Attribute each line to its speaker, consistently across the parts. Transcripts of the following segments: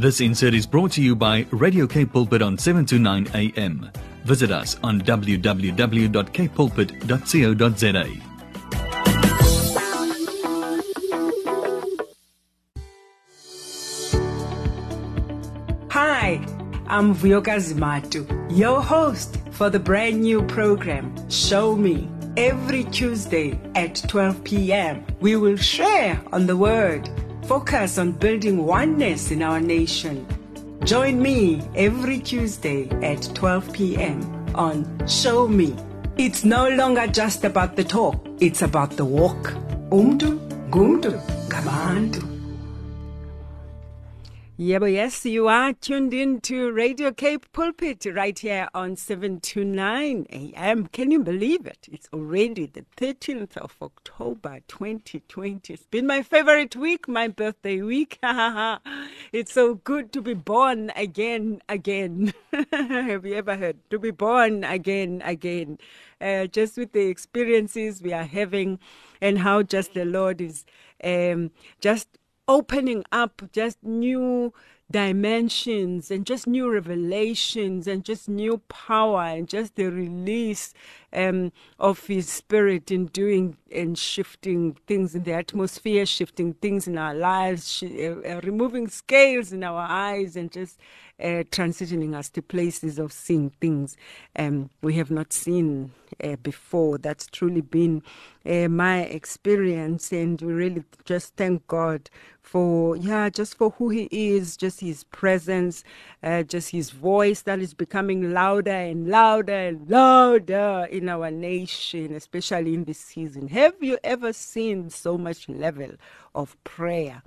Speaker 1: This insert is brought to you by Radio K Pulpit on 7 to 9 a.m. Visit us on www.kpulpit.co.za.
Speaker 2: Hi, I'm Vuyokazi Matu, your host for the brand new program, Show Me. Every Tuesday at 12 p.m., we will share on the Word, focus on building oneness in our nation. Join me every Tuesday at 12 p.m. on Show Me. It's no longer just about the talk, it's about the walk. Umdu, gumdu, gabandu. Yeah, but yes, you are tuned in to Radio Cape Pulpit right here on 7 to 9 a.m. Can you believe it? It's already the 13th of October 2020. It's been my favorite week, my birthday week. it's so good to be born again, again. Have you ever heard? To be born again, again. Uh, just with the experiences we are having and how just the Lord is um, just opening up just new dimensions and just new revelations and just new power and just the release um, of his spirit in doing and shifting things in the atmosphere, shifting things in our lives, sh- uh, uh, removing scales in our eyes and just uh, transitioning us to places of seeing things um, we have not seen uh, before. That's truly been uh, my experience, and we really just thank God for yeah, just for who He is, just His presence, uh, just His voice that is becoming louder and louder and louder in our nation, especially in this season. Have you ever seen so much level of prayer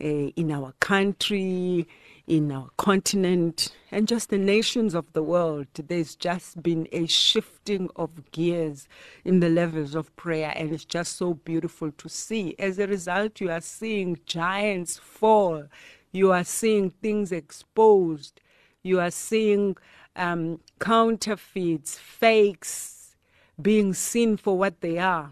Speaker 2: uh, in our country? in our continent and just the nations of the world, there's just been a shifting of gears in the levels of prayer, and it's just so beautiful to see. As a result, you are seeing giants fall, you are seeing things exposed, you are seeing um, counterfeits, fakes being seen for what they are.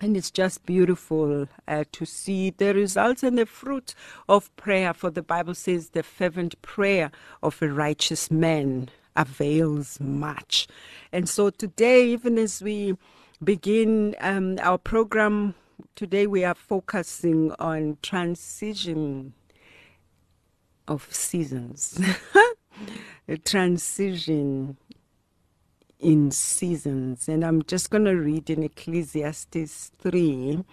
Speaker 2: And it's just beautiful uh, to see the results and the fruit of prayer. For the Bible says the fervent prayer of a righteous man avails much. And so today, even as we begin um, our program, today we are focusing on transition of seasons. transition in seasons. And I'm just going to read in Ecclesiastes 3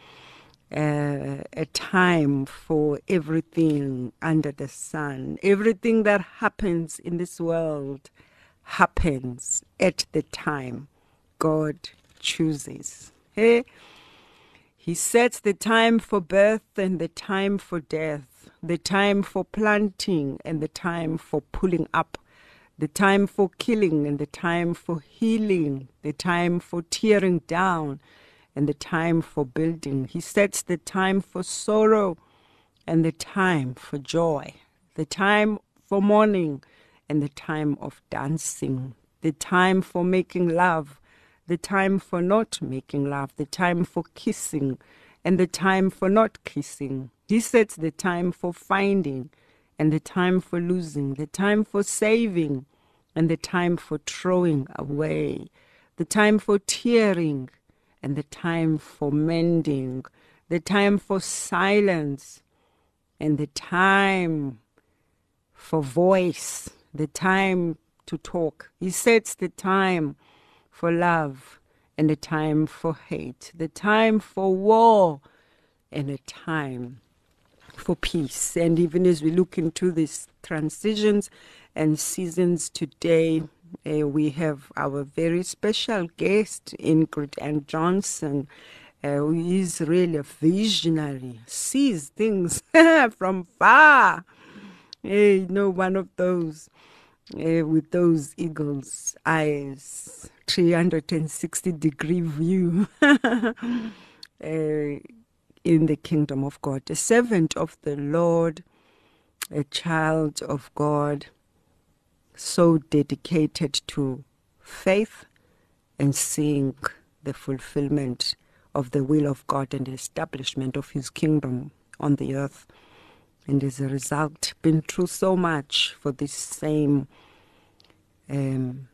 Speaker 2: uh, a time for everything under the sun. Everything that happens in this world happens at the time God chooses. Hey? He sets the time for birth and the time for death, the time for planting and the time for pulling up the time for killing and the time for healing, the time for tearing down and the time for building. He sets the time for sorrow and the time for joy, the time for mourning and the time of dancing, the time for making love, the time for not making love, the time for kissing and the time for not kissing. He sets the time for finding and the time for losing, the time for saving and the time for throwing away, the time for tearing and the time for mending, the time for silence and the time for voice, the time to talk. He sets the time for love and the time for hate, the time for war and a time for peace. And even as we look into these transitions and seasons today, uh, we have our very special guest, Ingrid-Ann Johnson, uh, who is really a visionary, sees things from far. Hey, you know, one of those uh, with those eagle's eyes, 360 degree view. Uh, in the kingdom of God, a servant of the Lord, a child of God, so dedicated to faith and seeing the fulfillment of the will of God and the establishment of his kingdom on the earth. and as a result, been through so much for this same um,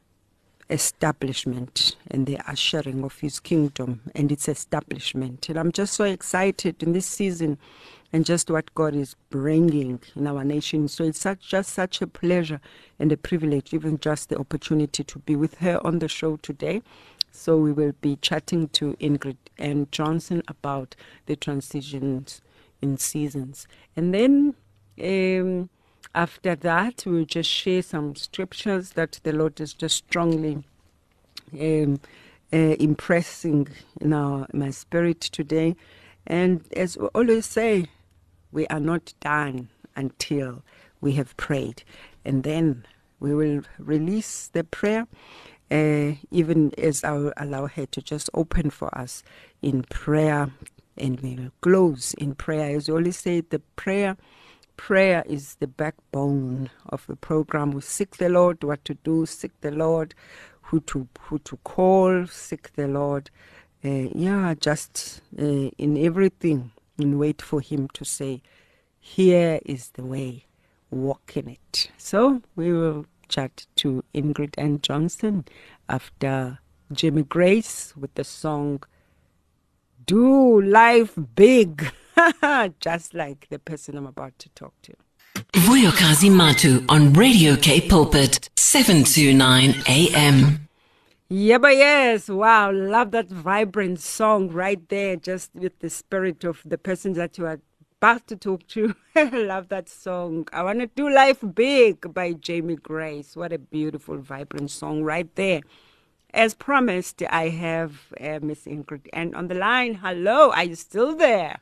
Speaker 2: establishment and the ushering of his kingdom and its establishment. And I'm just so excited in this season and just what God is bringing in our nation. So it's such, just such a pleasure and a privilege, even just the opportunity to be with her on the show today. So we will be chatting to Ingrid and Johnson about the transitions in seasons. And then um, after that, we'll just share some scriptures that the Lord is just strongly um, uh, impressing in our my spirit today. And as we always say, we are not done until we have prayed. And then we will release the prayer, uh, even as I will allow her to just open for us in prayer. And we will close in prayer. As we always say, the prayer prayer is the backbone of the program. We seek the Lord what to do, seek the Lord who to who to call, seek the Lord. Uh, yeah, just uh, in everything, and wait for Him to say, "Here is the way, walk in it." So we will chat to Ingrid-Ann Johnson after Jamie Grace with the song "Do Life Big." just like the person I'm about to talk to.
Speaker 3: Vuyokazi Matu on Radio K Pulpit, 729 AM.
Speaker 2: Yeah, but yes, wow, love that vibrant song right there, just with the spirit of the person that you are about to talk to. love that song. I want to do life big by Jamie Grace. What a beautiful, vibrant song right there. As promised, I have uh, Miss Ingrid-Ann on the line. Hello, are you still there?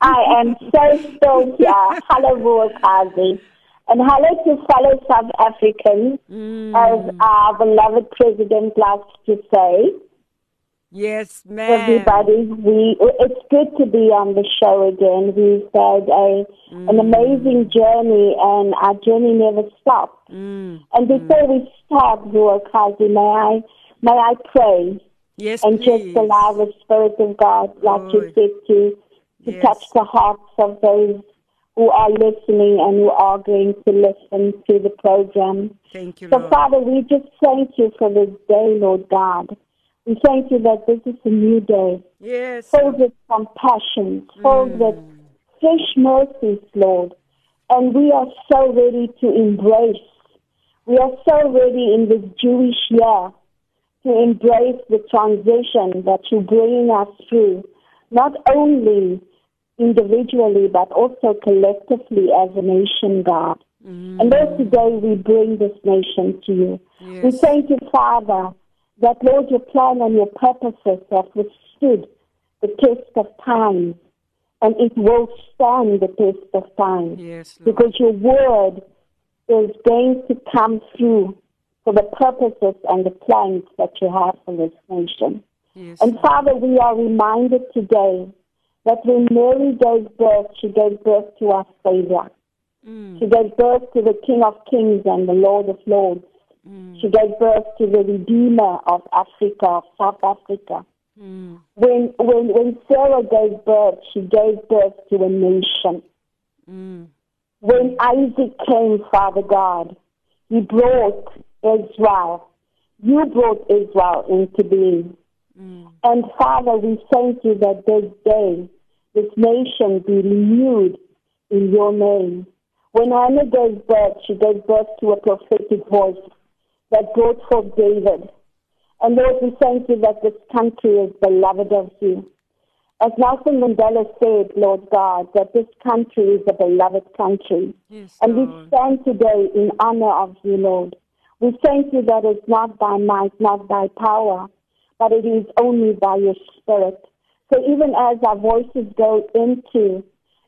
Speaker 4: I am so stoked here. Hello, Vuyokazi. And hello to fellow South Africans,
Speaker 2: Mm.
Speaker 4: as our beloved president likes to say.
Speaker 2: Yes, ma'am.
Speaker 4: Everybody, we it's good to be on the show again. We've had a an amazing journey, and our journey never stops.
Speaker 2: Mm.
Speaker 4: And before we start, Vuyokazi, may I may I pray
Speaker 2: Yes,
Speaker 4: and
Speaker 2: please.
Speaker 4: just allow the Spirit of God, like you said, to to
Speaker 2: Yes.
Speaker 4: touch the hearts of those who are listening and who are going to listen to the program.
Speaker 2: Thank you,
Speaker 4: So,
Speaker 2: Lord.
Speaker 4: Father, we just thank you for this day, Lord God. We thank you that this is a new day,
Speaker 2: Yes.
Speaker 4: filled with compassion, filled mm. with fresh mercies, Lord. And we are so ready to embrace. We are so ready in this Jewish year to embrace the transition that you're bringing us through, not only individually, but also collectively as a nation, God. Mm. And Lord, today we bring this nation to you. We thank you, Father, that, Lord, your plan and your purposes have withstood the test of time, and it will stand the test of time
Speaker 2: Yes, Lord.
Speaker 4: because your word is going to come through for the purposes and the plans that you have for this nation.
Speaker 2: Yes.
Speaker 4: And Father, we are reminded today that when Mary gave birth, she gave birth to our Savior.
Speaker 2: Mm,
Speaker 4: She gave birth to the King of Kings and the Lord of Lords.
Speaker 2: mm,
Speaker 4: She gave birth to the Redeemer of Africa, of South Africa.
Speaker 2: mm,
Speaker 4: When, when, when Sarah gave birth, she gave birth to a nation.
Speaker 2: mm.
Speaker 4: When Isaac came, Father God, he brought Israel. You brought Israel into being.
Speaker 2: Mm.
Speaker 4: And Father, we thank you that this day, this nation be renewed in your name. When Hannah gave birth, she gave birth to a prophetic voice that brought forth David. And Lord, we thank you that this country is beloved of you. As Nelson Mandela said, Lord God, that this country is a beloved country.
Speaker 2: Yes,
Speaker 4: And we stand today in honor of you, Lord. We thank you that it's not by might, not by power, but it is only by your spirit. So even as our voices go into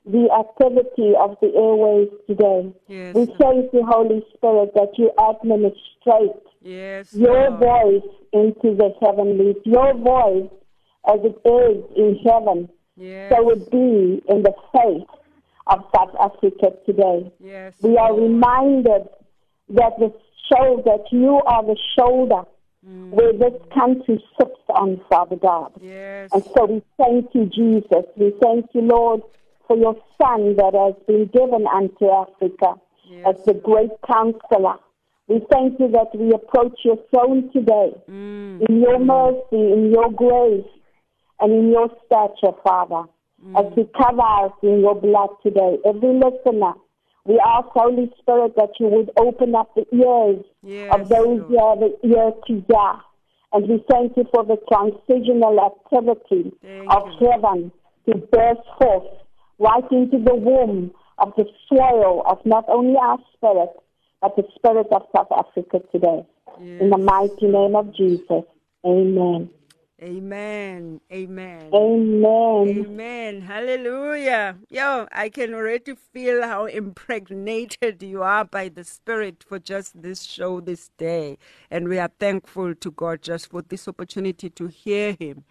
Speaker 4: the activity of the airways today,
Speaker 2: Yes.
Speaker 4: we thank you, Holy Spirit, that you administrate
Speaker 2: Yes.
Speaker 4: your
Speaker 2: Lord.
Speaker 4: voice into the heavenlies, your voice as it is in heaven,
Speaker 2: Yes.
Speaker 4: so it be in the face of South Africa today.
Speaker 2: Yes.
Speaker 4: We are reminded that the show that you are the shoulder
Speaker 2: Mm.
Speaker 4: where this country sits on, Father God.
Speaker 2: Yes.
Speaker 4: And so we thank you, Jesus. We thank you, Lord, for your Son that has been given unto Africa
Speaker 2: Yes.
Speaker 4: as the great counselor. We thank you that we approach your throne today
Speaker 2: Mm.
Speaker 4: in your mercy, in your grace, and in your stature, Father. As we cover us in your blood today, every listener, we ask, Holy Spirit, that you would open up the ears
Speaker 2: Yes,
Speaker 4: of those who have the ear to hear. And we thank you for the transitional activity
Speaker 2: Thank
Speaker 4: of
Speaker 2: you.
Speaker 4: heaven to burst forth right into the womb of the soil of not only our spirit, but the spirit of South Africa today. In the mighty name of Jesus. Amen.
Speaker 2: Amen. Amen.
Speaker 4: Amen.
Speaker 2: Amen. Hallelujah. Yo, I can already feel how impregnated you are by the Spirit for just this show this day. And we are thankful to God just for this opportunity to hear Him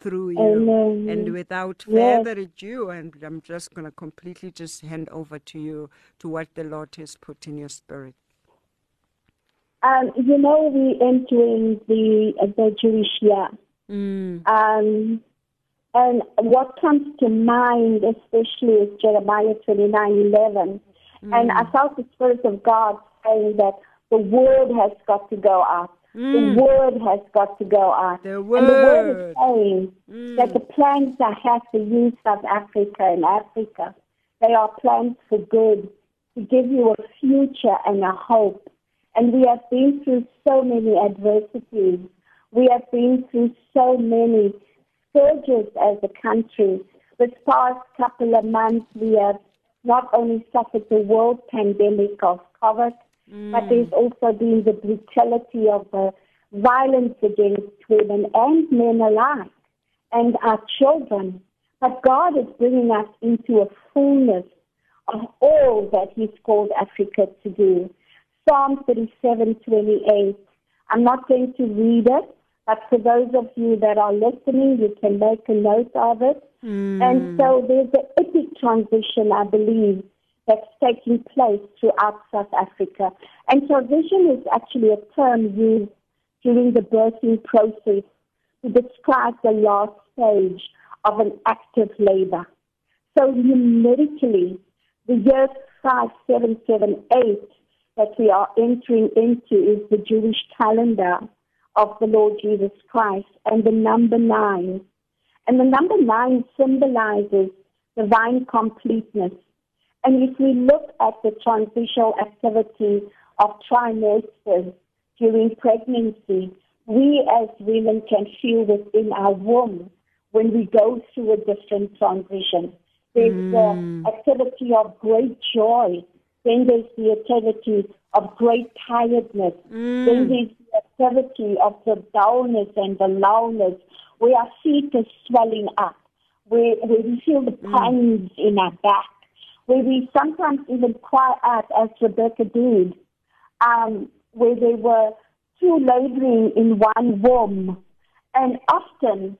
Speaker 2: through you.
Speaker 4: Amen.
Speaker 2: And without
Speaker 4: Yes.
Speaker 2: further ado, and I'm just going to completely just hand over to you to what the Lord has put in your spirit.
Speaker 4: Um, you know, we entering the the Jewish year.
Speaker 2: Mm.
Speaker 4: Um, and what comes to mind, especially, is Jeremiah twenty nine eleven. And I felt the Spirit of God saying that the word has got to go out. The word has got to go out.
Speaker 2: The
Speaker 4: And the word
Speaker 2: word.
Speaker 4: is saying that the plans I have for you, South Africa and Africa, they are plans for good, to give you a future and a hope. And we have been through so many adversities. We have been through so many surges as a country. This past couple of months, we have not only suffered the world pandemic of COVID, but mm. there's also been the brutality of the violence against women and men alike and our children. But God is bringing us into a fullness of all that He's called Africa to do. Psalm 37:28. I'm not going to read it, but for those of you that are listening, you can make a note of it. Hmm. And so there's an epic transition, I believe, that's taking place throughout South Africa. And transition is actually a term used during the birthing process to describe the last stage of an active labor. So numerically, the year 5778 that we are entering into is the Jewish calendar of the Lord Jesus Christ and the number nine. And the number nine symbolizes divine completeness. And if we look at the transitional activity of trimesters during pregnancy, we as women can feel within our womb when we go through a different transition. There's the mm. activity of great joy. Then there's the activity of great tiredness. Then there's the activity of the dullness and the lowness, where our feet are swelling up, where, where we feel the pains in our back, where we sometimes even cry out as Rebecca did, um, where they were two laboring in one womb. And often,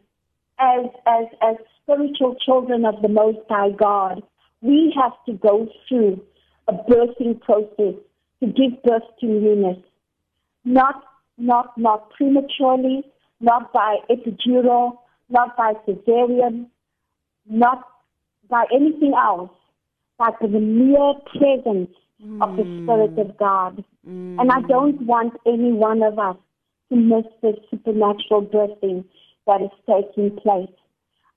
Speaker 4: as, as, as spiritual children of the Most High God, we have to go through a birthing process to give birth to newness. Not, not, not prematurely, not by epidural, not by cesarean, not by anything else, but by the mere presence of the Spirit of God. And I don't want any one of us to miss the supernatural birthing that is taking place.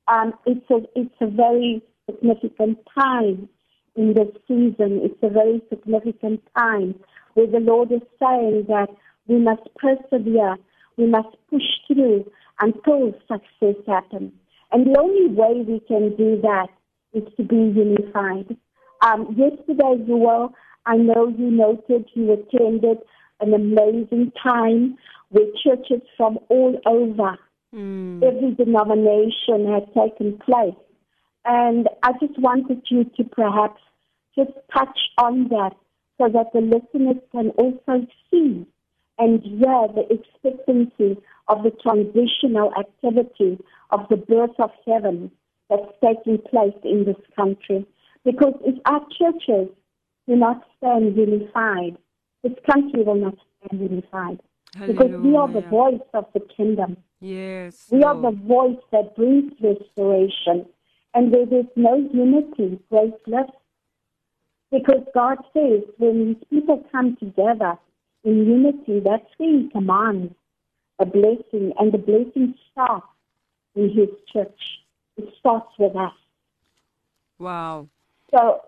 Speaker 4: Um, it's a it's a very significant time in this season. It's a very significant time where the Lord is saying that we must persevere, we must push through until success happens. And the only way we can do that is to be unified. Um, yesterday, Joel, I know you noted you attended an amazing time where churches from all over every denomination had taken place. And I just wanted you to perhaps just touch on that so that the listeners can also see and hear the expectancy of the transitional activity of the birth of heaven that's taking place in this country. Because if our churches do not stand unified, this country will not stand unified. Because we are the voice of the kingdom.
Speaker 2: Yes.
Speaker 4: We are the voice that brings restoration And where there's no unity, less. Because God says when people come together in unity, that's where He commands a blessing, and the blessing starts in His church. It starts with us.
Speaker 2: Wow.
Speaker 4: So,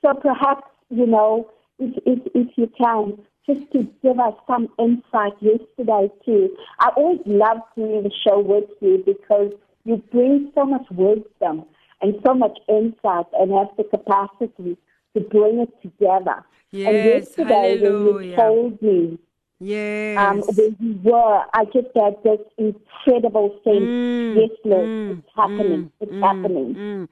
Speaker 4: so perhaps you know, if if, if you can, just to give us some insight yesterday too. I always love doing the show with you because you bring so much wisdom and so much insight and have the capacity to bring it together.
Speaker 2: Yes,
Speaker 4: and yesterday
Speaker 2: hallelujah.
Speaker 4: when you told me
Speaker 2: Yes.
Speaker 4: um, where you were, I just had this incredible sense.
Speaker 2: Mm,
Speaker 4: yes, Lord,
Speaker 2: mm,
Speaker 4: it's happening.
Speaker 2: mm,
Speaker 4: it's
Speaker 2: mm,
Speaker 4: happening.
Speaker 2: mm.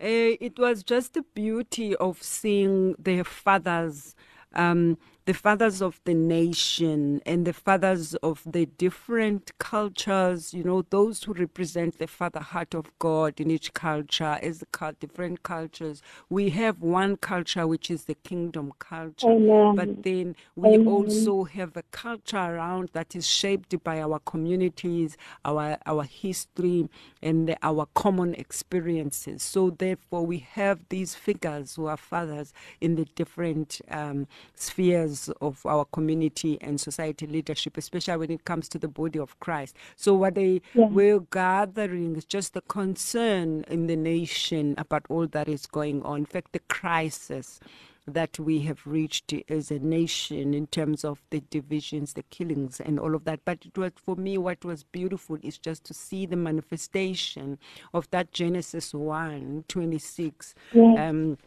Speaker 2: Eh, it was just the beauty of seeing their fathers, um, the fathers of the nation and the fathers of the different cultures, you know, those who represent the father heart of God in each culture as the different cultures. We have one culture which is the kingdom culture,
Speaker 4: Amen.
Speaker 2: but then we
Speaker 4: Amen.
Speaker 2: also have a culture around that is shaped by our communities, our our history, and our common experiences. So therefore, we have these figures who are fathers in the different um, spheres of our community and society leadership, especially when it comes to the body of Christ. So what they
Speaker 4: Yeah.
Speaker 2: were gathering is just the concern in the nation about all that is going on. In fact, the crisis that we have reached as a nation in terms of the divisions, the killings, and all of that. But it was for me what was beautiful is just to see the manifestation of that Genesis 1 26.
Speaker 4: Yeah.
Speaker 2: Um,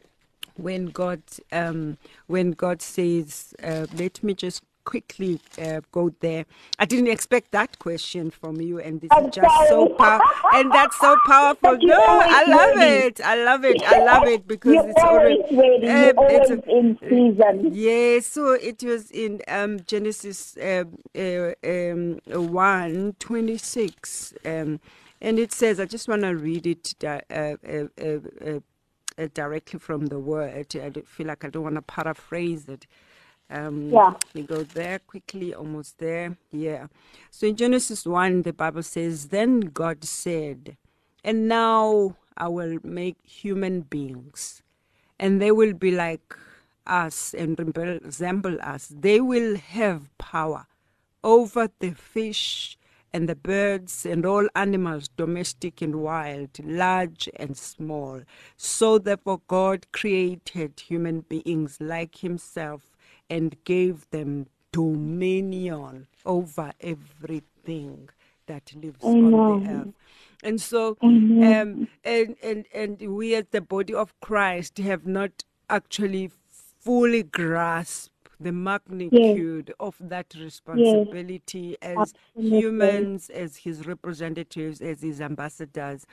Speaker 2: when God um, when God says, uh, let me just quickly uh, go there. I didn't expect that question from you, and this
Speaker 4: I'm
Speaker 2: is just so powerful, and that's so powerful. No, I love
Speaker 4: ready.
Speaker 2: it. I love it. I love it because
Speaker 4: You're
Speaker 2: it's
Speaker 4: always
Speaker 2: already
Speaker 4: ready.
Speaker 2: uh,
Speaker 4: You're
Speaker 2: it's
Speaker 4: always in season.
Speaker 2: yeah, so it was in um, Genesis uh, uh, um, 1 26. Um, and it says, I just want to read it di- uh, directly from the word. I don't feel like I don't want to paraphrase it. Um,
Speaker 4: Yeah.
Speaker 2: We go there quickly, almost there. Yeah. So in Genesis 1, the Bible says, Then God said, And now I will make human beings, and they will be like us and resemble us. They will have power over the fish and the birds and all animals, domestic and wild, large and small. So therefore God created human beings like himself and gave them dominion over everything that lives on the earth. And so um and, and and we as the body of Christ have not actually fully grasped the magnitude of that responsibility as
Speaker 4: Absolutely.
Speaker 2: humans, as his representatives, as his ambassadors,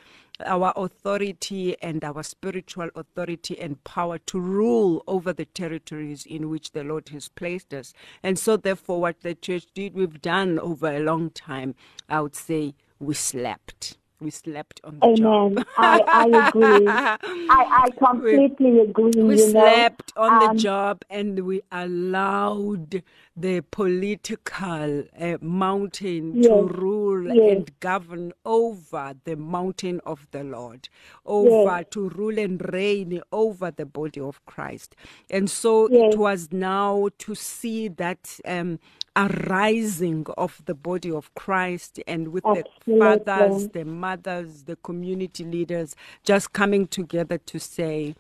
Speaker 2: our authority and our spiritual authority and power to rule over the territories in which the Lord has placed us. And so, therefore, what the church did, we've done over a long time, I would say we slept. We slept on the job.
Speaker 4: I, I agree. I, I completely agree.
Speaker 2: we
Speaker 4: you know.
Speaker 2: slept on
Speaker 4: Um,
Speaker 2: the job and we allowed the political uh, mountain to rule
Speaker 4: yes.
Speaker 2: and govern over the mountain of the Lord, over
Speaker 4: Yes.
Speaker 2: to rule and reign over the body of Christ. And so
Speaker 4: Yes.
Speaker 2: it was now to see that um, arising of the body of Christ and with the fathers, the mothers, the community leaders just coming together to say,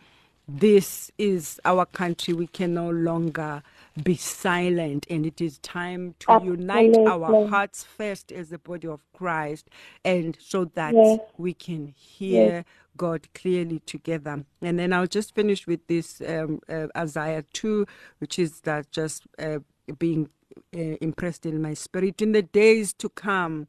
Speaker 2: this is our country. We can no longer be silent, and it is time to unite our hearts first as the body of Christ, and so that
Speaker 4: Yes.
Speaker 2: we can hear God clearly together. And then I'll just finish with this um, uh, Isaiah 2, which is that just uh, being uh, impressed in my spirit. In the days to come,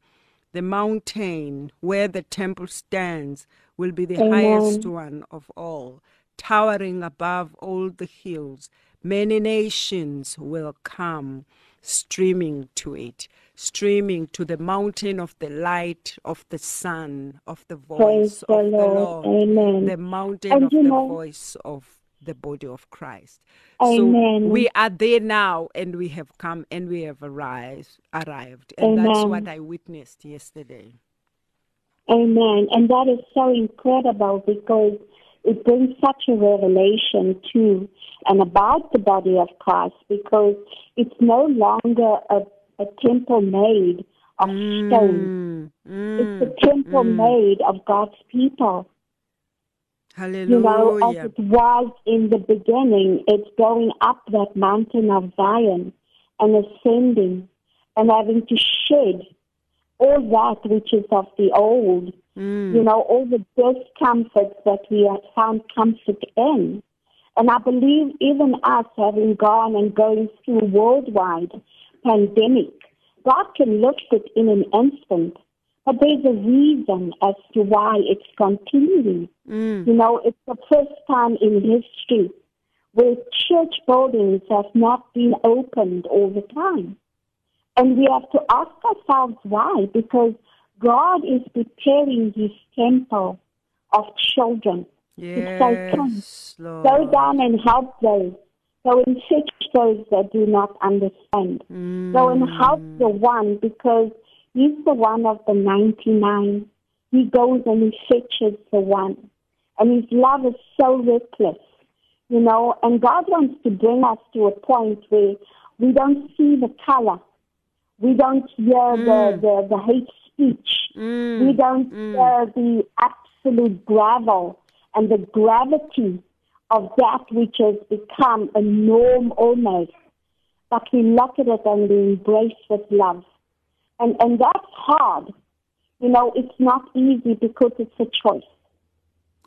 Speaker 2: the mountain where the temple stands will be the
Speaker 4: Amen.
Speaker 2: highest one of all, towering above all the hills. Many nations will come streaming to it, streaming to the mountain of the light of the sun, of the voice
Speaker 4: Praise
Speaker 2: of the
Speaker 4: Lord.
Speaker 2: Lord,
Speaker 4: Amen.
Speaker 2: the mountain
Speaker 4: And
Speaker 2: of the
Speaker 4: know-
Speaker 2: voice of the body of Christ.
Speaker 4: Amen.
Speaker 2: So we are there now and we have come and we have arrived arrived. And that's what I witnessed yesterday.
Speaker 4: Amen. And that is so incredible because it brings such a revelation to and about the body of Christ because it's no longer a, a temple made of
Speaker 2: Mm,
Speaker 4: stone.
Speaker 2: mm,
Speaker 4: It's a temple
Speaker 2: mm.
Speaker 4: made of God's people.
Speaker 2: Hallelujah.
Speaker 4: You know, as it was in the beginning, it's going up that mountain of Zion and ascending and having to shed all that which is of the old.
Speaker 2: Mm.
Speaker 4: You know, all the discomforts that we have found comfort in. And I believe even us having gone and going through a worldwide pandemic, God can lift it in an instant. But there's a reason as to why it's continuing.
Speaker 2: Mm.
Speaker 4: You know, it's the first time in history where church buildings have not been opened all the time. And we have to ask ourselves why, because God is preparing his temple of children. It's so come.
Speaker 2: Yes.
Speaker 4: Go down and help those. Go and fetch those that do not understand.
Speaker 2: Mm.
Speaker 4: Go and help the one because he's the one of the 99. He goes and he fetches the one. And his love is so reckless, you know, and God wants to bring us to a point where we don't see the color. We don't hear the, the, the hate speech.
Speaker 2: Mm.
Speaker 4: We don't hear the absolute gravel and the gravity of that which has become a norm almost. But we look at it and we embrace with love. And, and that's hard. You know, it's not easy because it's a choice.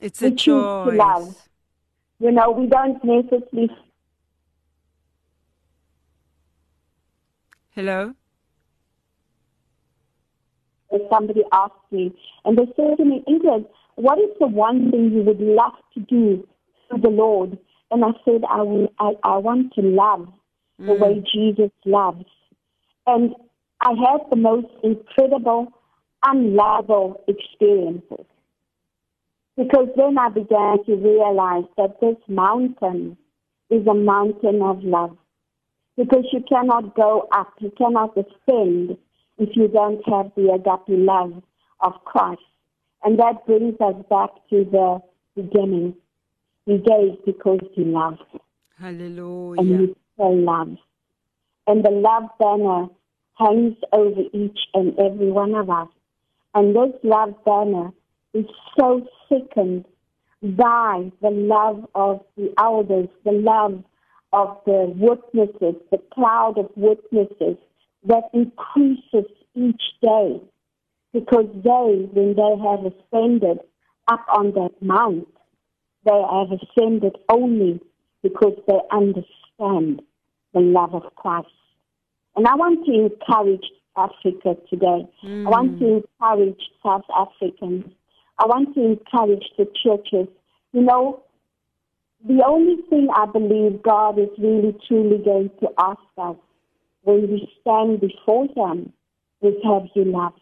Speaker 2: It's a
Speaker 4: we
Speaker 2: a
Speaker 4: choose to love. You know, we don't necessarily
Speaker 2: Hello?
Speaker 4: somebody asked me, and they said to me, Ingrid, what is the one thing you would love to do for the Lord? And I said, I, will, I, I want to love the mm. way Jesus loves. And I had the most incredible, unlovable experiences. Because then I began to realize that this mountain is a mountain of love. Because you cannot go up, you cannot ascend if you don't have the agape love of Christ. And that brings us back to the beginning. He gave because he loved, and
Speaker 2: Hallelujah.
Speaker 4: he still loves. And the love banner hangs over each and every one of us. And this love banner is so thickened by the love of the elders, the love of the witnesses, the cloud of witnesses that increases each day. Because they, when they have ascended up on that mount, they have ascended only because they understand the love of Christ. And I want to encourage Africa today. I want to encourage South Africans. I want to encourage the churches. You know, the only thing I believe God is really truly going to ask us when we stand before Him is have you loved?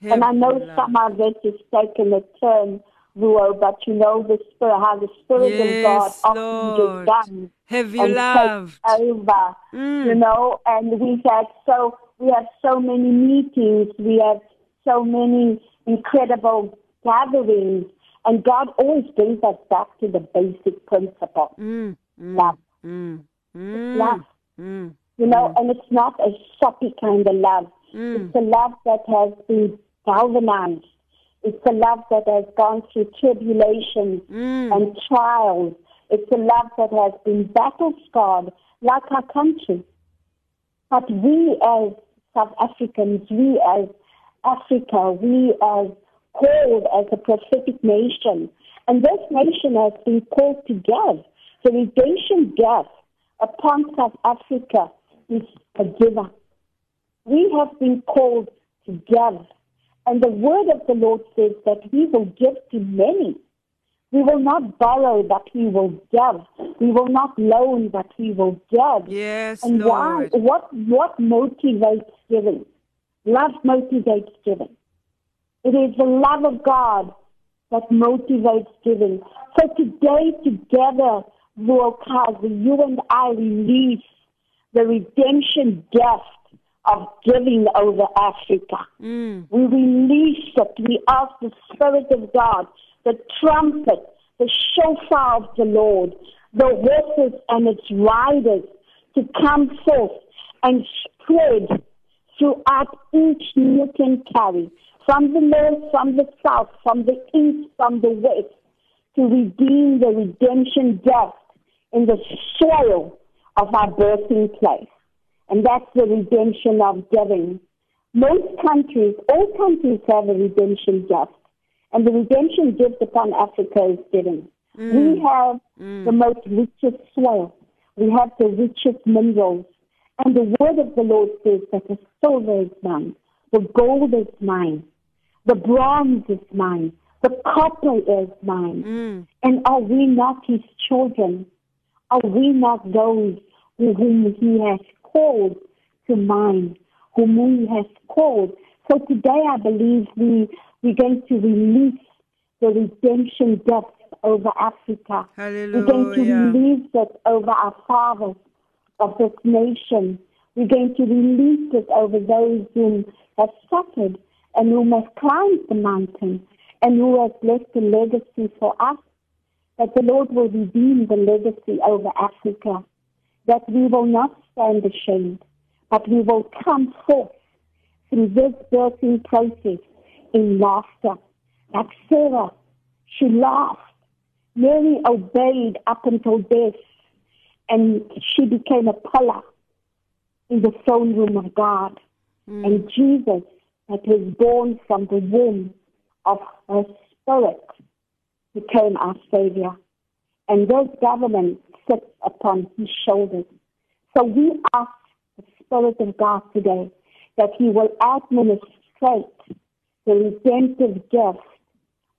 Speaker 4: And I know some of it is taken a turn, Ruo, but you know the spirit, how the Spirit of God often just done
Speaker 2: Have you
Speaker 4: and
Speaker 2: loved?
Speaker 4: takes over,
Speaker 2: Mm.
Speaker 4: you know, and we've had so, we have so many meetings, we have so many incredible gatherings, and God always brings us back to the basic principle,
Speaker 2: Mm, mm,
Speaker 4: love,
Speaker 2: mm, mm,
Speaker 4: love,
Speaker 2: mm,
Speaker 4: you know, and it's not a soppy kind of love.
Speaker 2: mm.
Speaker 4: It's a love that has been galvanized. It's a love that has gone through tribulations
Speaker 2: Mm.
Speaker 4: and trials. It's a love that has been battle scarred, like our country. But we as South Africans, we as Africa, we as called as a prophetic nation, and this nation has been called to give. The redemption gift upon South Africa is a giver. We have been called to give. And the word of the Lord says that we will give to many. We will not borrow, but we will give. We will not loan, but we will give.
Speaker 2: Yes,
Speaker 4: and why? What, what motivates giving? Love motivates giving. It is the love of God that motivates giving. So today, together, Lord Kazi, you and I release the redemption gift of giving over Africa.
Speaker 2: Mm.
Speaker 4: We release it. We ask the Spirit of God, the trumpet, the shofar of the Lord, the horses and its riders to come forth and spread throughout each nook and carry, from the north, from the south, from the east, from the west, to redeem the redemption dust in the soil of our birthing place. And that's the redemption of giving. Most countries, all countries have a redemption gift. And the redemption gift upon Africa is giving. Mm. We have mm. the most richest soil. We have the richest minerals. And the word of the Lord says that the silver is mine, the gold is mine, the bronze is mine, the copper is mine. Mm. And are we not his children? Are we not those whom he has called to mind, whom he has called? So today I believe we, we're going to release the redemption depth over Africa. We're going to release it over our fathers of this nation. We're going to release it over those who have suffered and who have climbed the mountain and who have left a legacy for us. That the Lord will redeem the legacy over Africa. That we will not stand ashamed, but we will come forth through this birthing process in laughter. Like Sarah, she laughed. Mary obeyed up until death, and she became a pillar in the throne room of God. Hmm. And Jesus, that was born from the womb of her spirit, became our Savior. And this government sits upon his shoulders. So we ask the Spirit of God today that he will administrate the redemptive gift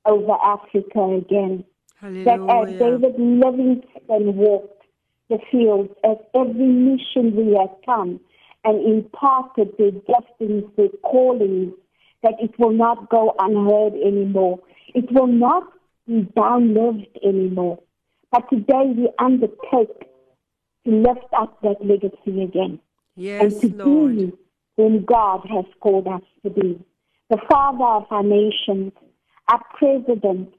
Speaker 4: over Africa again that as
Speaker 2: Hallelujah.
Speaker 4: David Livingstone walked the fields, as every missionary has come and imparted their giftings, their callings, that it will not go unheard anymore. It will not be downlived anymore. But today we undertake lift up that legacy again
Speaker 2: Yes,
Speaker 4: and to
Speaker 2: Lord.
Speaker 4: be whom God has called us to be. The father of our nations, our president,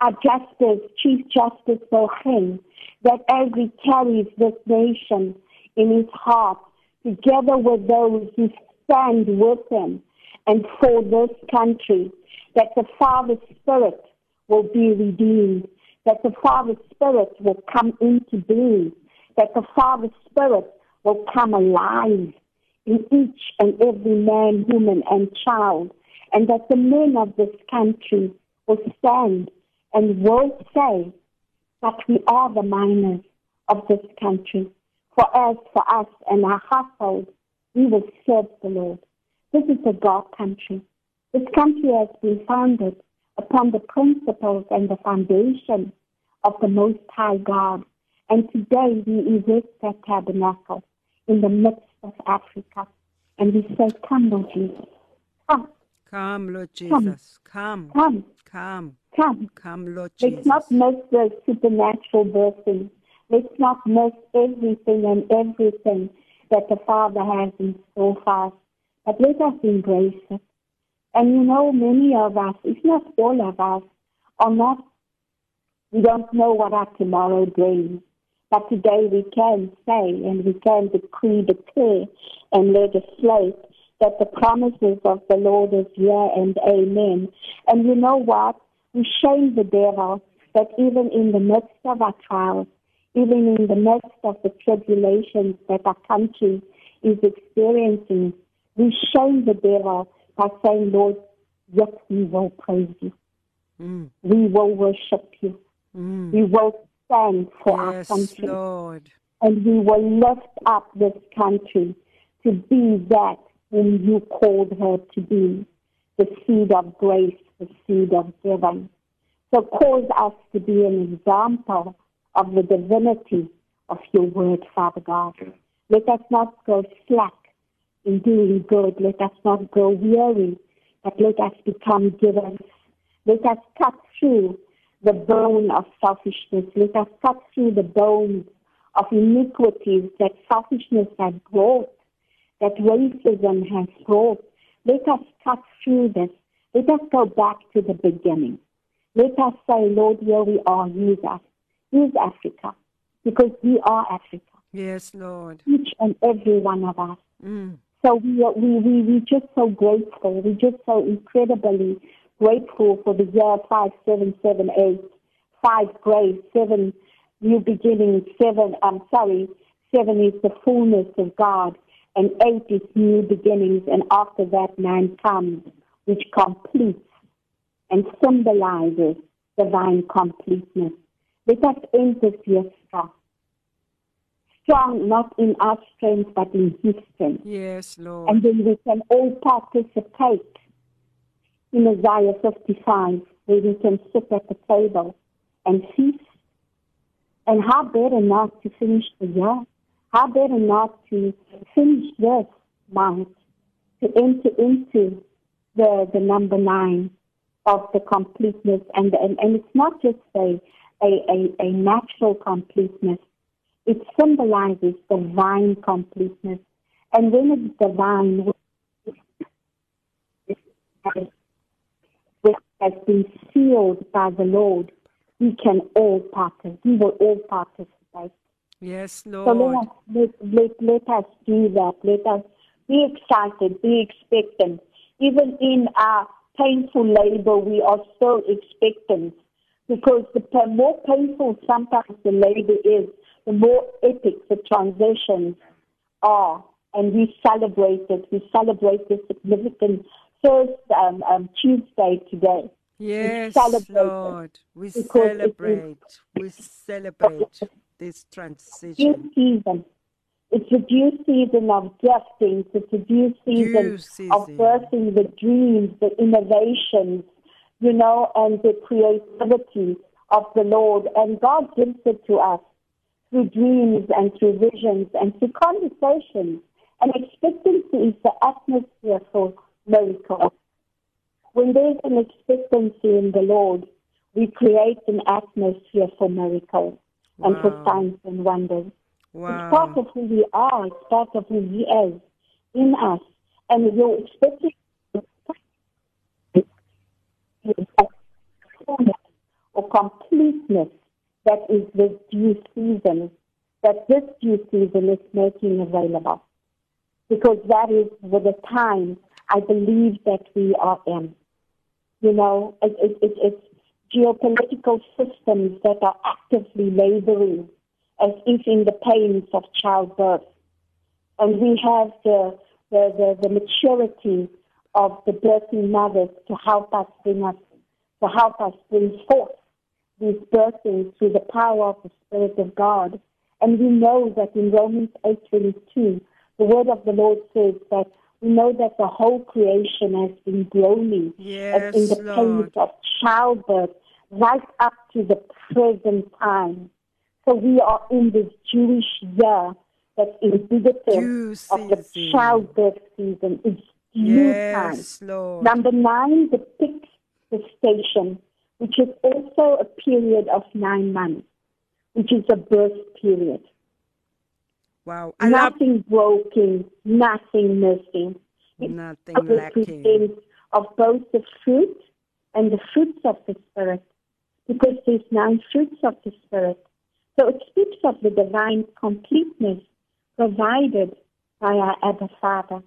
Speaker 4: our justice, Chief Justice Mogoeng, that as he carries this nation in his heart, together with those who stand with him and for this country, that the Father Spirit will be redeemed, that the Father Spirit will come into being, that the Father Spirit will come alive in each and every man, woman, and child, and that the men of this country will stand and will say that we are the miners of this country. For as for us and our household, we will serve the Lord. This is a God country. This country has been founded upon the principles and the foundation of the Most High God. And today we erect that tabernacle in the midst of Africa. And we say, Come, Lord Jesus. Come,
Speaker 2: Come, Lord. Jesus. Come.
Speaker 4: come,
Speaker 2: Come.
Speaker 4: come.
Speaker 2: Come, Lord
Speaker 4: Let's not miss the supernatural birthing. Let's not miss everything and everything that the Father has in store for us. But let us embrace it. And you know, many of us, if not all of us, are not, we don't know what our tomorrow brings. But today we can say and we can decree, declare, and legislate that the promises of the Lord is yeah and amen. And you know what? We shame the devil that even in the midst of our trials, even in the midst of the tribulations that our country is experiencing, we shame the devil by saying, Lord, yes, we will praise you.
Speaker 2: Mm,
Speaker 4: We will worship you.
Speaker 2: mm.
Speaker 4: We will stand for our country
Speaker 2: Lord.
Speaker 4: and we will lift up this country to be that whom you called her to be, the seed of grace, the seed of giving. So cause us to be an example of the divinity of your word, Father God. Let us not go slack in doing good. Let us not grow weary, but let us become givers. Let us cut through the bone of selfishness. Let us cut through the bones of iniquities that selfishness has brought that racism has brought. Let us cut through this. Let us go back to the beginning. Let us say, Lord, here we are, use us. Use Africa, because we are Africa.
Speaker 2: Yes, Lord.
Speaker 4: Each and every one of us.
Speaker 2: Mm.
Speaker 4: So we are, we, we, we're just so grateful. We're just so incredibly grateful for the year 5778. Five grace, seven new beginnings, seven, I'm sorry, seven is the fullness of God, and eight is new beginnings, and after that nine comes, which completes and symbolizes divine completeness. Let us year strong. Strong not in our strength, but in His strength.
Speaker 2: Yes, Lord.
Speaker 4: And then we can all participate in Isaiah 55, where we can sit at the table and feast. And how better not to finish the year? How better not to finish this month, to enter into the, the number nine of the completeness. And, and, and it's not just a, a, a, a natural completeness, it symbolizes divine completeness. And when it's divine, which has been sealed by the Lord, we can all participate. We will all participate.
Speaker 2: Yes, Lord.
Speaker 4: So let us, let, let, let us do that. Let us be excited, be expectant. Even in our painful labor, we are still expectant because the more painful sometimes the labor is, the more epic the transitions are. And we celebrate it. We celebrate the significant first um, um, Tuesday today.
Speaker 2: Yes,
Speaker 4: it
Speaker 2: Lord. We
Speaker 4: because it is-
Speaker 2: celebrate. We celebrate this
Speaker 4: due
Speaker 2: transition.
Speaker 4: season. It's a due season of giftings. It's a due season,
Speaker 2: Due
Speaker 4: of
Speaker 2: season.
Speaker 4: birthing the dreams, the innovations, you know, and the creativity of the Lord. And God gives it to us through dreams and through visions and through conversations. And expectancy is the atmosphere for miracles. When there's an expectancy in the Lord, we create an atmosphere for miracles and for signs and wonders. It's part of who we are. It's part of who He is in us. And you're expecting or completeness that is this due season, that this due season is making available. Because that is with the time I believe that we are in. You know, it, it, it, it's geopolitical systems that are actively laboring as if in the pains of childbirth. And we have the, the, the, the maturity of the birthing mothers to help us bring us, to help us bring forth these birthings through the power of the Spirit of God. And we know that in Romans 8.22, the word of the Lord says that we know that the whole creation has been groaning
Speaker 2: Yes,
Speaker 4: in the pains of childbirth right up to the present time. So we are in this Jewish year that's indicative of the childbirth season. It's due time.
Speaker 2: Yes, Lord.
Speaker 4: Number nine depicts the station, which is also a period of nine months, which is a birth period.
Speaker 2: Wow. I love
Speaker 4: nothing broken, nothing missing. It
Speaker 2: nothing lacking.
Speaker 4: of both the fruit and the fruits of the Spirit, because there's nine fruits of the Spirit. So it speaks of the divine completeness provided by our Abba Father.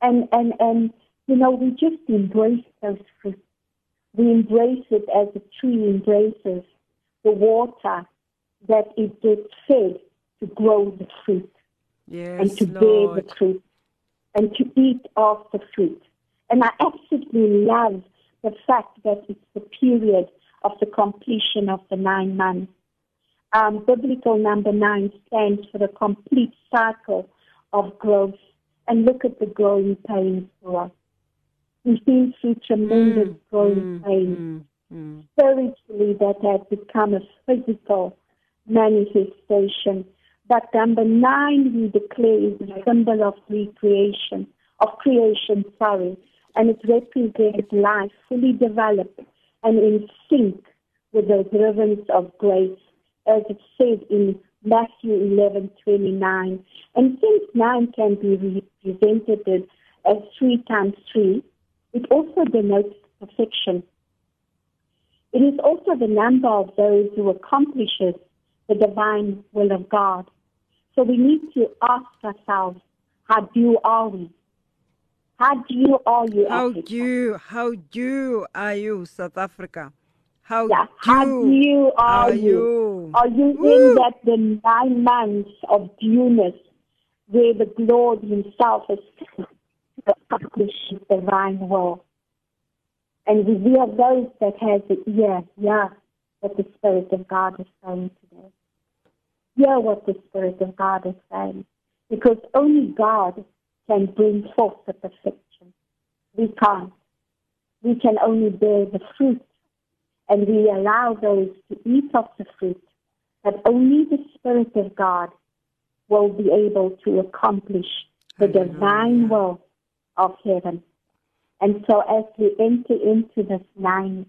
Speaker 4: And, and, and, you know, we just embrace those fruits. We embrace it as a tree embraces the water that it gets fed to grow the fruit and
Speaker 2: Yes,
Speaker 4: to bear the fruit and to eat of the fruit. And I absolutely love the fact that it's the period of the completion of the nine months. Um, biblical number nine stands for the complete cycle of growth. And look at the growing pains for us. We've been through tremendous growing pains
Speaker 2: Mm, mm.
Speaker 4: spiritually that has become a physical manifestation. But number nine, we declare, is a symbol of recreation, of creation, sorry, and it represents life fully developed and in sync with the rhythms of grace as it says in Matthew 11:29. And since nine can be represented as three times three, it also denotes perfection. It is also the number of those who accomplishes the divine will of God. So we need to ask ourselves, how do you are we? How do you are you?
Speaker 2: How
Speaker 4: Africa?
Speaker 2: do how do are you, South Africa? How
Speaker 4: Yeah,
Speaker 2: do
Speaker 4: how do are,
Speaker 2: are
Speaker 4: you?
Speaker 2: you?
Speaker 4: Are you
Speaker 2: Woo!
Speaker 4: in that the nine months of dueness where the Lord Himself is to accomplish His divine will? And we are those that has the ear, yeah, that the Spirit of God is saying today. Hear what the Spirit of God is saying. Because only God can bring forth the perfection. We can't. We can only bear the fruit and we allow those to eat of the fruit, but only the Spirit of God will be able to accomplish the divine will of heaven. And so as we enter into this nine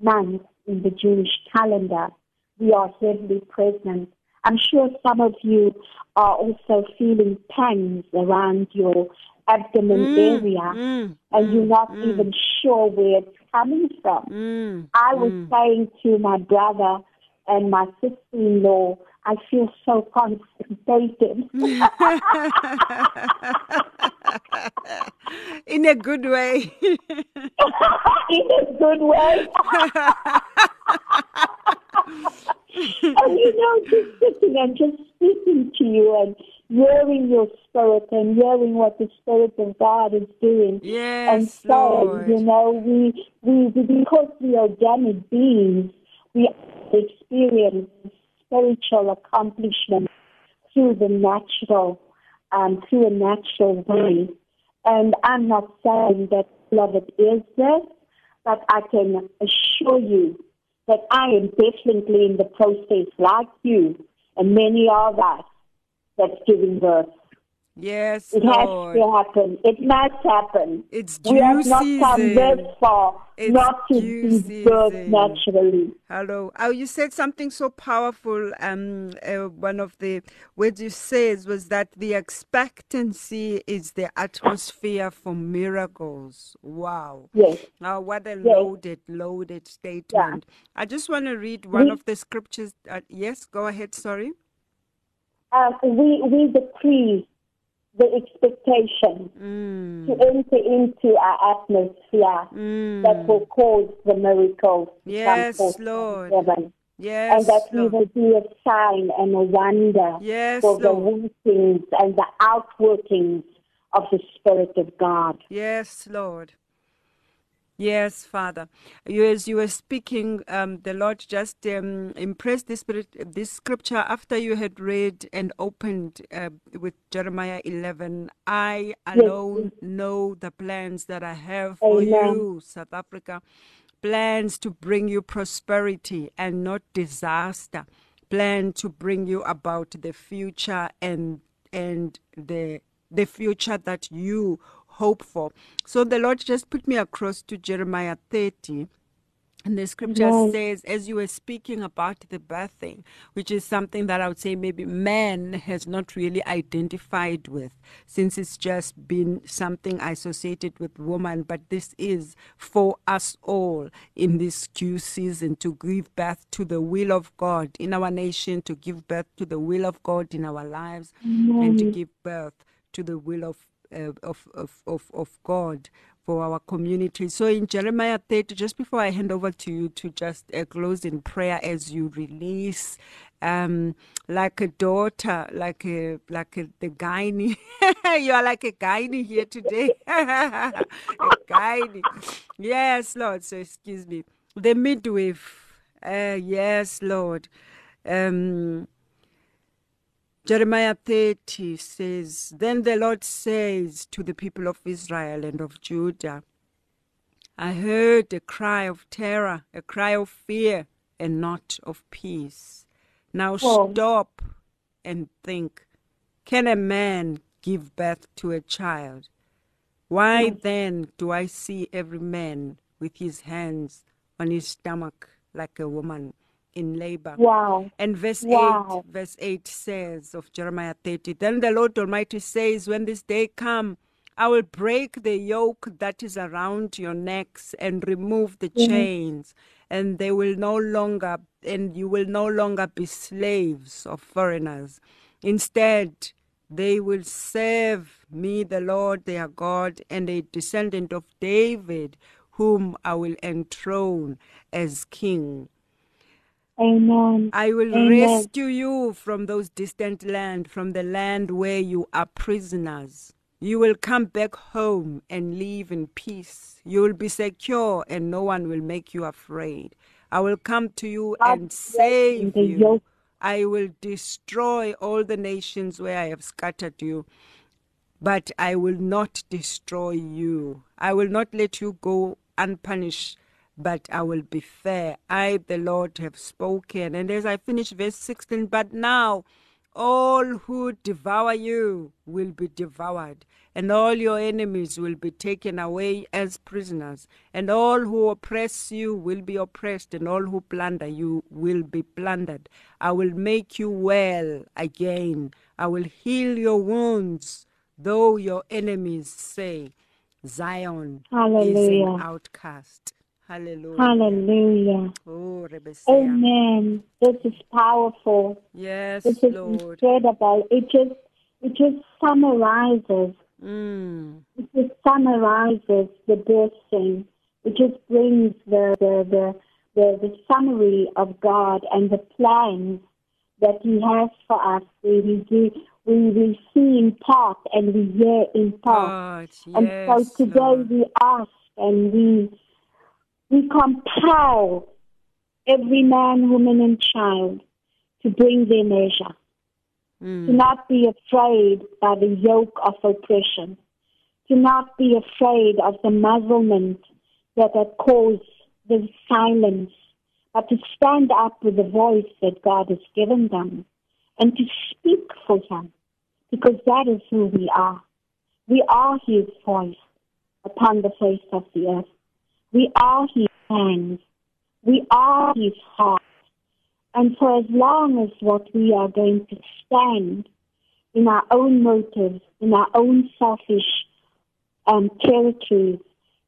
Speaker 4: months in the Jewish calendar, we are heavily present. I'm sure some of you are also feeling pangs around your abdomen area
Speaker 2: Mm,
Speaker 4: and you're not even sure where it's coming from.
Speaker 2: mm,
Speaker 4: I was saying to my brother and my sister-in-law, I feel so constipated.
Speaker 2: in a good way.
Speaker 4: in a good way. and you know, just sitting and just speaking to you and hearing your spirit and hearing what the Spirit of God is doing. and so,
Speaker 2: Lord.
Speaker 4: you know, we, we, we- because we are organic beings, we experience spiritual accomplishment through the natural, um, through a natural way. And I'm not saying that all of it is this, but I can assure you that I am definitely in the process, like you and many of us, that's giving birth.
Speaker 2: Yes,
Speaker 4: It has to happen. It must happen.
Speaker 2: It's
Speaker 4: we have
Speaker 2: due
Speaker 4: not come this far
Speaker 2: It's
Speaker 4: not to be
Speaker 2: season.
Speaker 4: naturally.
Speaker 2: Hello. Oh, you said something so powerful. Um, uh, one of the words you said was that the expectancy is the atmosphere for miracles. Wow.
Speaker 4: Yes.
Speaker 2: Oh, what a
Speaker 4: Yes.
Speaker 2: loaded, loaded statement. I just want to read one
Speaker 4: We-
Speaker 2: of the scriptures. Uh, yes, go ahead. Sorry.
Speaker 4: Um, we, we decree the expectation
Speaker 2: Mm,
Speaker 4: to enter into our atmosphere
Speaker 2: mm.
Speaker 4: that will cause the miracles
Speaker 2: Yes, Lord.
Speaker 4: heaven.
Speaker 2: Yes,
Speaker 4: and that we will be a sign and a wonder
Speaker 2: Yes,
Speaker 4: for the workings and the outworkings of the Spirit of God.
Speaker 2: Yes, Lord. Yes, Father. You, as you were speaking, um, the Lord just um, impressed this spirit, this scripture after you had read and opened uh, with Jeremiah 11. I alone know the plans that I have for
Speaker 4: Amen.
Speaker 2: you, South Africa. Plans to bring you prosperity and not disaster. Plan to bring you about the future and and the the future that you hope for. So the Lord just put me across to Jeremiah 30. And the scripture
Speaker 4: Yes.
Speaker 2: says, as you were speaking about the birthing, which is something that I would say maybe man has not really identified with, since it's just been something associated with woman. But this is for us all in this due season to give birth to the will of God in our nation, to give birth to the will of God in our lives, and to give birth to the will of of, of, of, of God for our community. So in Jeremiah 30, just before I hand over to you to just uh, close in prayer as you release, um, like a daughter, like a like a, the gynae. you are like a gynae here today. a gynae. Yes, Lord. So excuse me. The midwife. Uh, yes, Lord. Um, Jeremiah 30 says, Then the Lord says to the people of Israel and of Judah, I heard a cry of terror, a cry of fear, and not of peace. Now
Speaker 4: Whoa.
Speaker 2: stop and think Can a man give birth to a child? Why hmm. then do I see every man with his hands on his stomach like a woman in labor.
Speaker 4: Wow.
Speaker 2: And verse
Speaker 4: Wow.
Speaker 2: 8, verse 8 says of Jeremiah 30, Then the Lord Almighty says, When this day come, I will break the yoke that is around your necks and remove the mm-hmm. chains, and they will no longer, and you will no longer be slaves of foreigners. Instead, they will serve me, the Lord their God, and a descendant of David, whom I will enthrone as king.
Speaker 4: Amen.
Speaker 2: I will
Speaker 4: Amen.
Speaker 2: rescue you from those distant land, from the land where you are prisoners. You will come back home and live in peace. You will be secure and no one will make you afraid. I will come to you and save you. I will destroy all the nations where I have scattered you, but I will not destroy you. I will not let you go unpunished, but I will be fair. I, the Lord, have spoken. And as I finish verse 16, but now all who devour you will be devoured, and all your enemies will be taken away as prisoners, and all who oppress you will be oppressed, and all who plunder you will be plundered. I will make you well again. I will heal your wounds, though your enemies say, Zion is an outcast. Hallelujah.
Speaker 4: Hallelujah.
Speaker 2: Oh,
Speaker 4: Amen. This is powerful.
Speaker 2: Yes,
Speaker 4: This is
Speaker 2: Lord.
Speaker 4: incredible. It just it just summarizes
Speaker 2: Mm.
Speaker 4: it just summarizes the blessing. It just brings the the, the the the summary of God and the plans that He has for us. We we do, we, we see in part and we hear in part.
Speaker 2: God,
Speaker 4: And so today
Speaker 2: Lord.
Speaker 4: we ask and we we compel every man, woman, and child to bring their measure, to
Speaker 2: Mm.
Speaker 4: not be afraid by the yoke of oppression, to not be afraid of the muzzlement that had caused the silence, but to stand up with the voice that God has given them and to speak for Him, because that is who we are. We are His voice upon the face of the earth. We are His hands. We are His heart. And for as long as what we are going to stand in our own motives, in our own selfish um, territories,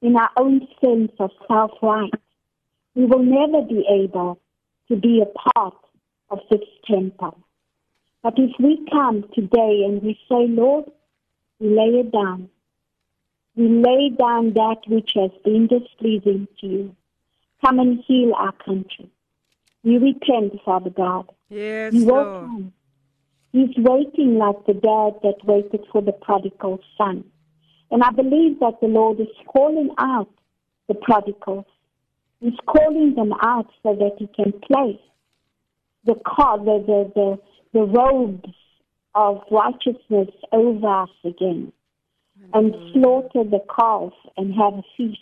Speaker 4: in our own sense of self-right, we will never be able to be a part of this temple. But if we come today and we say, Lord, we lay it down. We lay down that which has been displeasing to you. Come and heal our country. We repent, Father God.
Speaker 2: Yes,
Speaker 4: will
Speaker 2: Lord.
Speaker 4: come. He's waiting like the dad that waited for the prodigal son. And I believe that the Lord is calling out the prodigals. He's calling them out so that he can place the car, the, the, the, the robes of righteousness over us again and slaughter the calf and have a feast.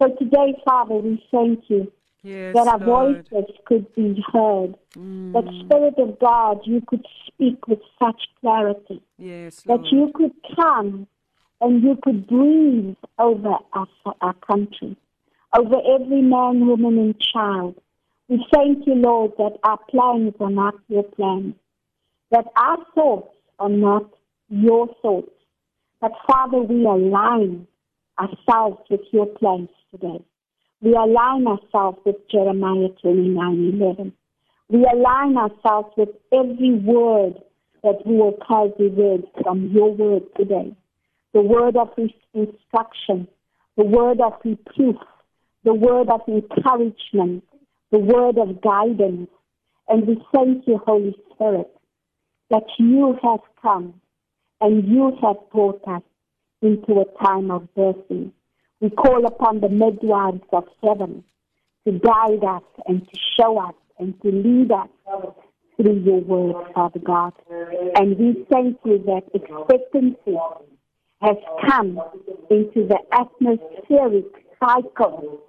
Speaker 4: So today, Father, we thank you
Speaker 2: Yes,
Speaker 4: that our
Speaker 2: Lord.
Speaker 4: voices could be heard.
Speaker 2: Mm.
Speaker 4: That Spirit of God, you could speak with such clarity.
Speaker 2: Yes,
Speaker 4: That
Speaker 2: Lord.
Speaker 4: you could come and you could breathe over our, our country, over every man, woman, and child. We thank you, Lord, that our plans are not your plans, that our thoughts are not your thoughts. But Father, we align ourselves with your plans today. We align ourselves with Jeremiah 29:11. We align ourselves with every word that we will call the word from your word today. The word of instruction, the word of reproof, the word of encouragement, the word of guidance. And we thank you, Holy Spirit, that you have come and you have brought us into a time of blessing. We call upon the midwives of heaven to guide us and to show us and to lead us through your word, Father God. And we thank you that expectancy has come into the atmospheric cycle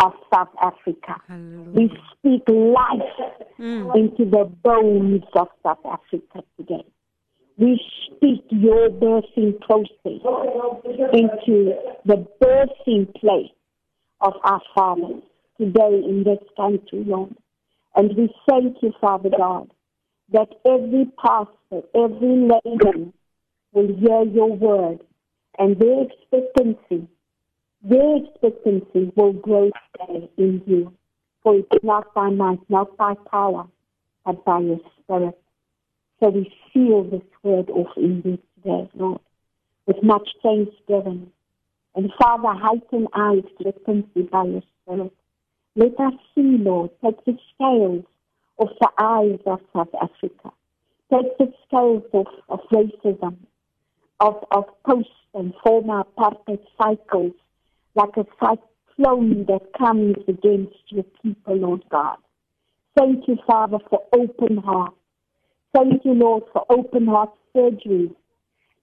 Speaker 4: of South Africa.
Speaker 2: Hallelujah.
Speaker 4: We speak life mm. into the bones of South Africa today. We speak your birthing process into the birthing place of our fathers today in this country, Lord. And we thank you, Father God, that every pastor, every layman will hear your word and their expectancy, their expectancy will grow today in you. For it's not by might, not by power, but by your spirit. So we seal this word off in you today, Lord, with much thanksgiving. And Father, heighten our expectancy by your spirit. Let us see, Lord, take the scales of the eyes of South Africa. Take the scales of, of racism, of, of post and former apartheid cycles, like a cyclone that comes against your people, Lord God. Thank you, Father, for open heart. Thank you, Lord, for open heart surgery.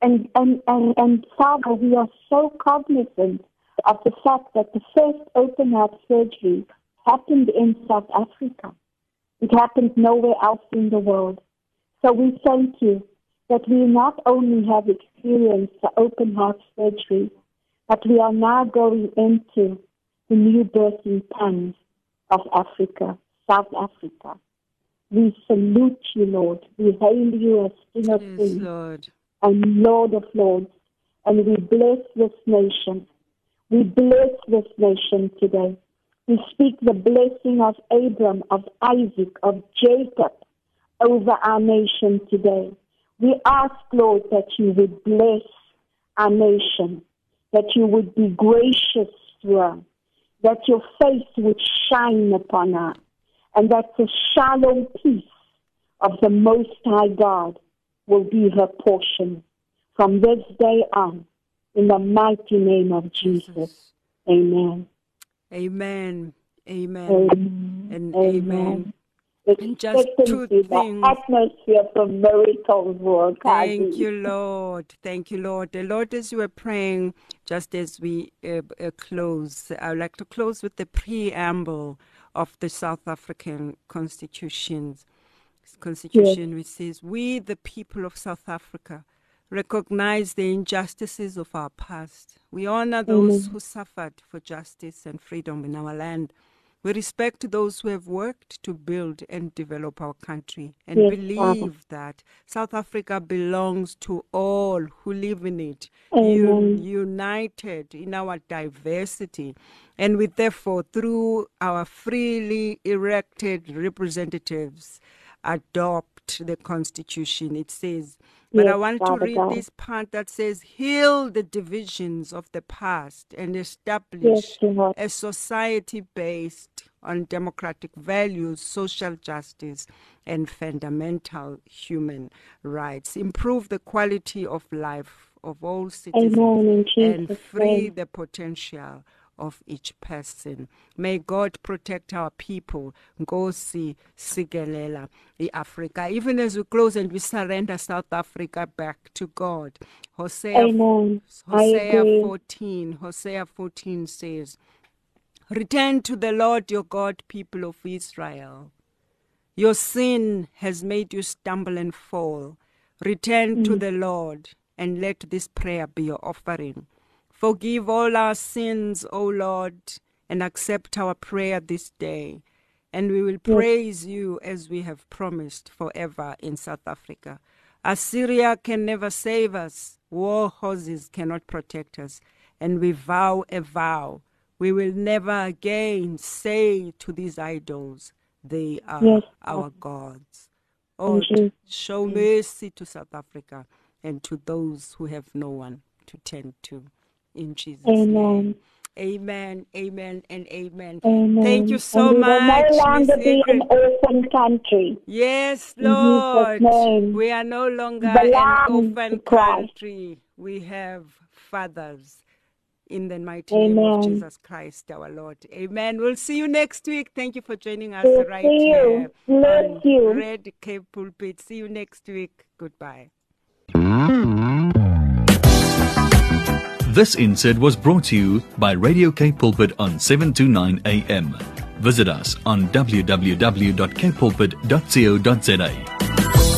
Speaker 4: And, and, and, and Father, we are so cognizant of the fact that the first open heart surgery happened in South Africa. It happened nowhere else in the world. So we thank you that we not only have experienced the open heart surgery, but we are now going into the new birthing times of Africa, South Africa. We salute you, Lord. We hail you as King of
Speaker 2: Yes,
Speaker 4: Kings
Speaker 2: Lord.
Speaker 4: and Lord of Lords. And we bless this nation. We bless this nation today. We speak the blessing of Abram, of Isaac, of Jacob over our nation today. We ask, Lord, that you would bless our nation, that you would be gracious to us, that your face would shine upon her, and that the shalom peace of the Most High God will be her portion from this day on. In the mighty name of Jesus. Amen.
Speaker 2: Amen. Amen.
Speaker 4: Amen.
Speaker 2: And
Speaker 4: Amen.
Speaker 2: amen.
Speaker 4: Expectancy,
Speaker 2: just two
Speaker 4: the
Speaker 2: things.
Speaker 4: atmosphere for miracles will
Speaker 2: Thank you, Lord. Thank you, Lord. The Lord, as you were praying, just as we uh, uh, close, I would like to close with the preamble of the South African Constitution. Constitution, which says, "We, the people of South Africa, recognize the injustices of our past. We honor those who suffered for justice and freedom in our land." We respect those who have worked to build and develop our country and
Speaker 4: Yes,
Speaker 2: believe that South Africa belongs to all who live in it, un- united in our diversity. And we therefore, through our freely elected representatives, adopt the Constitution. It says, but I
Speaker 4: Yes,
Speaker 2: want to read
Speaker 4: God.
Speaker 2: this part that says, heal the divisions of the past and establish
Speaker 4: Yes,
Speaker 2: a society based on democratic values, social justice, and fundamental human rights. Improve the quality of life of all citizens. And free the potential of each person. May God protect our people. Go Nkosi Sikelela, Africa. Even as we close and we surrender South Africa back to God. Hosea
Speaker 4: Amen.
Speaker 2: Hosea 14. Hosea 14 says, Return to the Lord your God, people of Israel. Your sin has made you stumble and fall. Return to mm-hmm. the Lord and let this prayer be your offering. Forgive all our sins, O Lord, and accept our prayer this day. And we will praise you as we have promised forever in South Africa. Assyria can never save us, war horses cannot protect us. And we vow a vow we will never again say to these idols, They are
Speaker 4: Yes,
Speaker 2: our gods. Oh,
Speaker 4: Jesus'
Speaker 2: show mercy to South Africa and to those who have no one to tend to. In Jesus'
Speaker 4: Amen.
Speaker 2: name. Amen, amen, and amen.
Speaker 4: Amen.
Speaker 2: Thank you so
Speaker 4: and we
Speaker 2: much.
Speaker 4: will no longer
Speaker 2: Miss
Speaker 4: be an orphan country.
Speaker 2: Yes, Lord. We are no longer
Speaker 4: Belong
Speaker 2: an orphan country. We have fathers in the mighty name of
Speaker 4: Amen.
Speaker 2: Jesus Christ, our Lord. Amen. We'll see you next week. Thank you for joining us
Speaker 4: We'll
Speaker 2: right
Speaker 4: see you.
Speaker 2: here
Speaker 4: Bless
Speaker 2: on
Speaker 4: you.
Speaker 2: Red Cape Pulpit. See you next week. Goodbye.
Speaker 1: This insert was brought to you by Radio K Pulpit on 729 AM. Visit us on www.kpulpit.co.za.